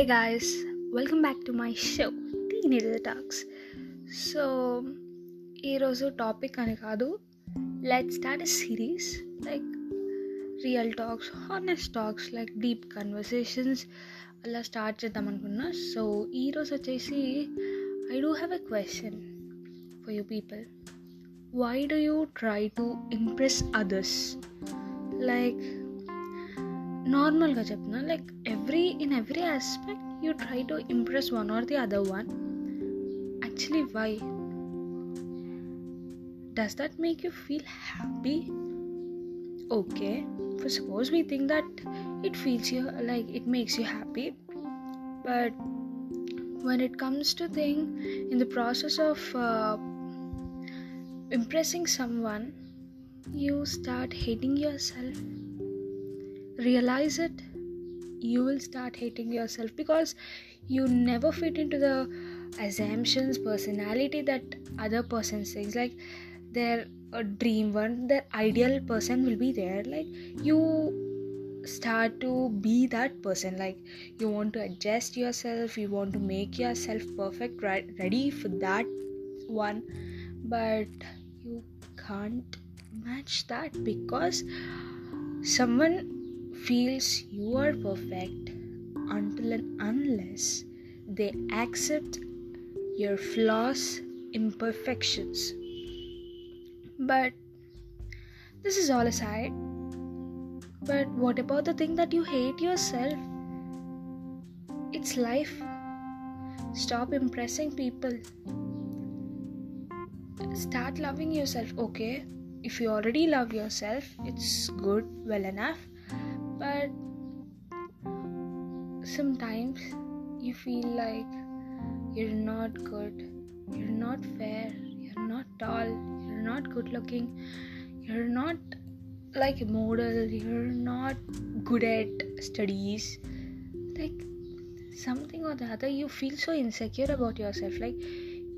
Hey guys welcome back to my show Teenager talks so ఈరోజు topic అని కాదు. Like start a series like real talks honest talks like deep conversations అలా start చేద్దాం అనుకున్నా. So ఈరోజు వచ్చేసి I do have a question for you people why do you try to impress others like నార్మల్గా చెప్తున్నా like every in every aspect you try to impress one or the other one actually why does that make you feel happy okay for suppose we think that it feels you like it makes you happy but when it comes to thing in the process of uh, impressing someone you start hating yourself realize it you will start hating yourself because you never fit into the assumptions personality that other person thinks like their a dream one their ideal person will be there. Like you start to be that person. Like you want to adjust yourself you want to make yourself perfect right ready for that one. But you can't match that because someone feels you are perfect until and unless they accept your flaws imperfections. But this is all aside but what about the thing that you hate yourself? It's life. Stop impressing people. Start loving yourself okay? If you already love yourself it's good well enough but sometimes you feel like you're not good you're not fair you're not tall you're not good looking you're not like a model you're not good at studies. Like something or the other you feel so insecure about yourself. Like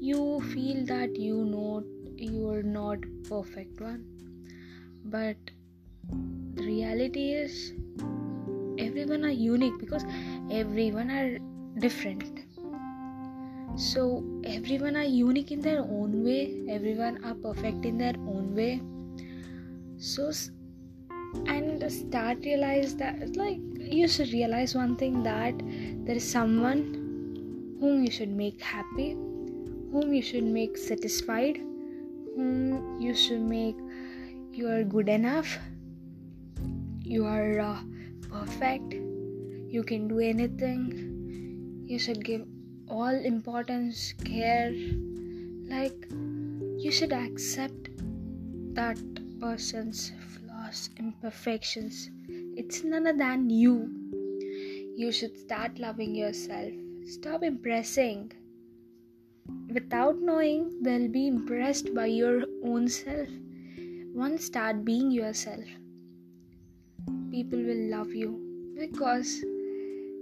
you feel that you know you're not perfect one. But the reality is everyone are unique because everyone are different. So everyone are unique in their own way. Everyone are perfect in their own way. So and start realize that like you should realize one thing that there is someone whom you should make happy whom you should make satisfied whom you should make you are good enough you are uh, perfect. You can do anything. You should give all importance care. Like you should accept that person's flaws imperfections it's none other than you. You should start loving yourself. Stop impressing. Without knowing they'll be impressed by your own self. Once start being yourself people will love you because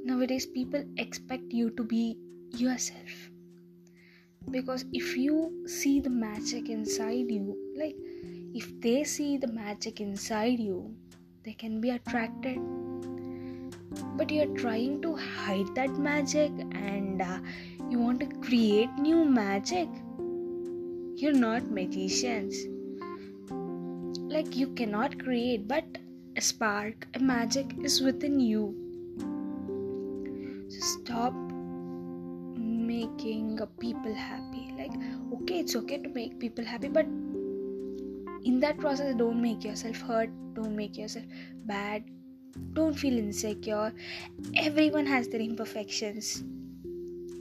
nowadays people expect you to be yourself. Because if you see the magic inside you like if they see the magic inside you they can be attracted. But you're trying to hide that magic and uh, you want to create new magic. You're not magicians. Like you cannot create but a spark a magic is within you. So stop making people happy. Like okay it's okay to make people happy but in that process don't make yourself hurt don't make yourself bad don't feel insecure. Everyone has their imperfections.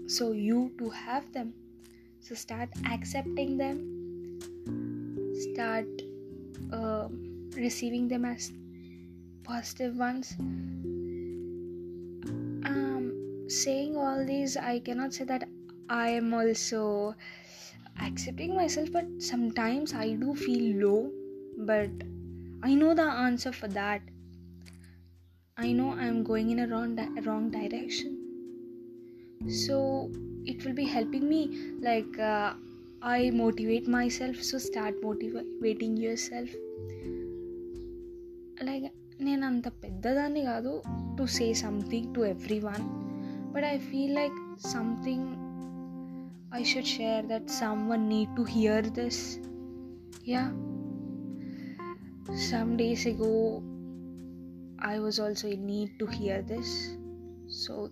So you too have them. So start accepting them. Start uh, receiving them as positive ones. Um saying all these i cannot say that i am also accepting myself but sometimes i do feel low. But i know the answer for that. I know i'm going in a wrong di- wrong direction. So it will be helping me like uh, i motivate myself so start motivating yourself. Like నేను అంత పెద్దదాన్ని కాదు to say something to every one but i feel like something i should share that someone need to hear this yeah some days ago i was also in need to hear this so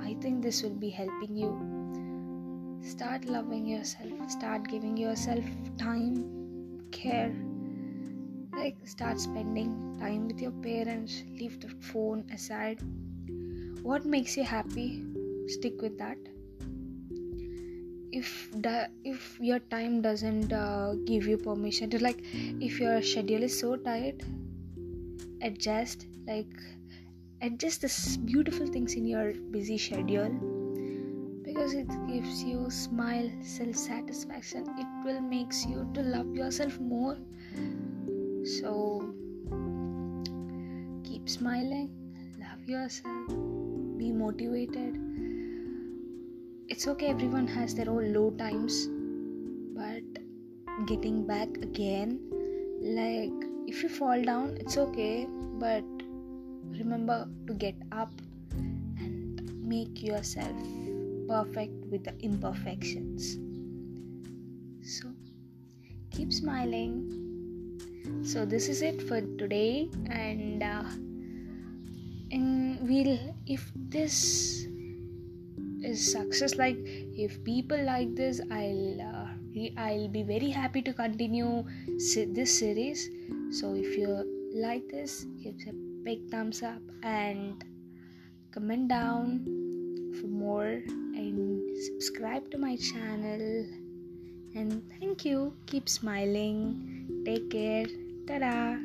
i think this will be helping you start loving yourself start giving yourself time care like start spending time with your parents leave the phone aside. What makes you happy? Stick with that. If the if your time doesn't uh, give you permission to like if your schedule is so tight adjust like adjust this beautiful things in your busy schedule because it gives you smile self satisfaction it will makes you to love yourself more so keep smiling love yourself be motivated. It's okay everyone has their own low times but getting back again like if you fall down it's okay but remember to get up and make yourself perfect with the imperfections. So keep smiling so this is it for today. And uh, and we'll if this is success like if people like this i'll uh, i'll be very happy to continue this series. So if you like this give a big thumbs up and comment down for more and subscribe to my channel. And thank you. Keep smiling. Take care. Dadah!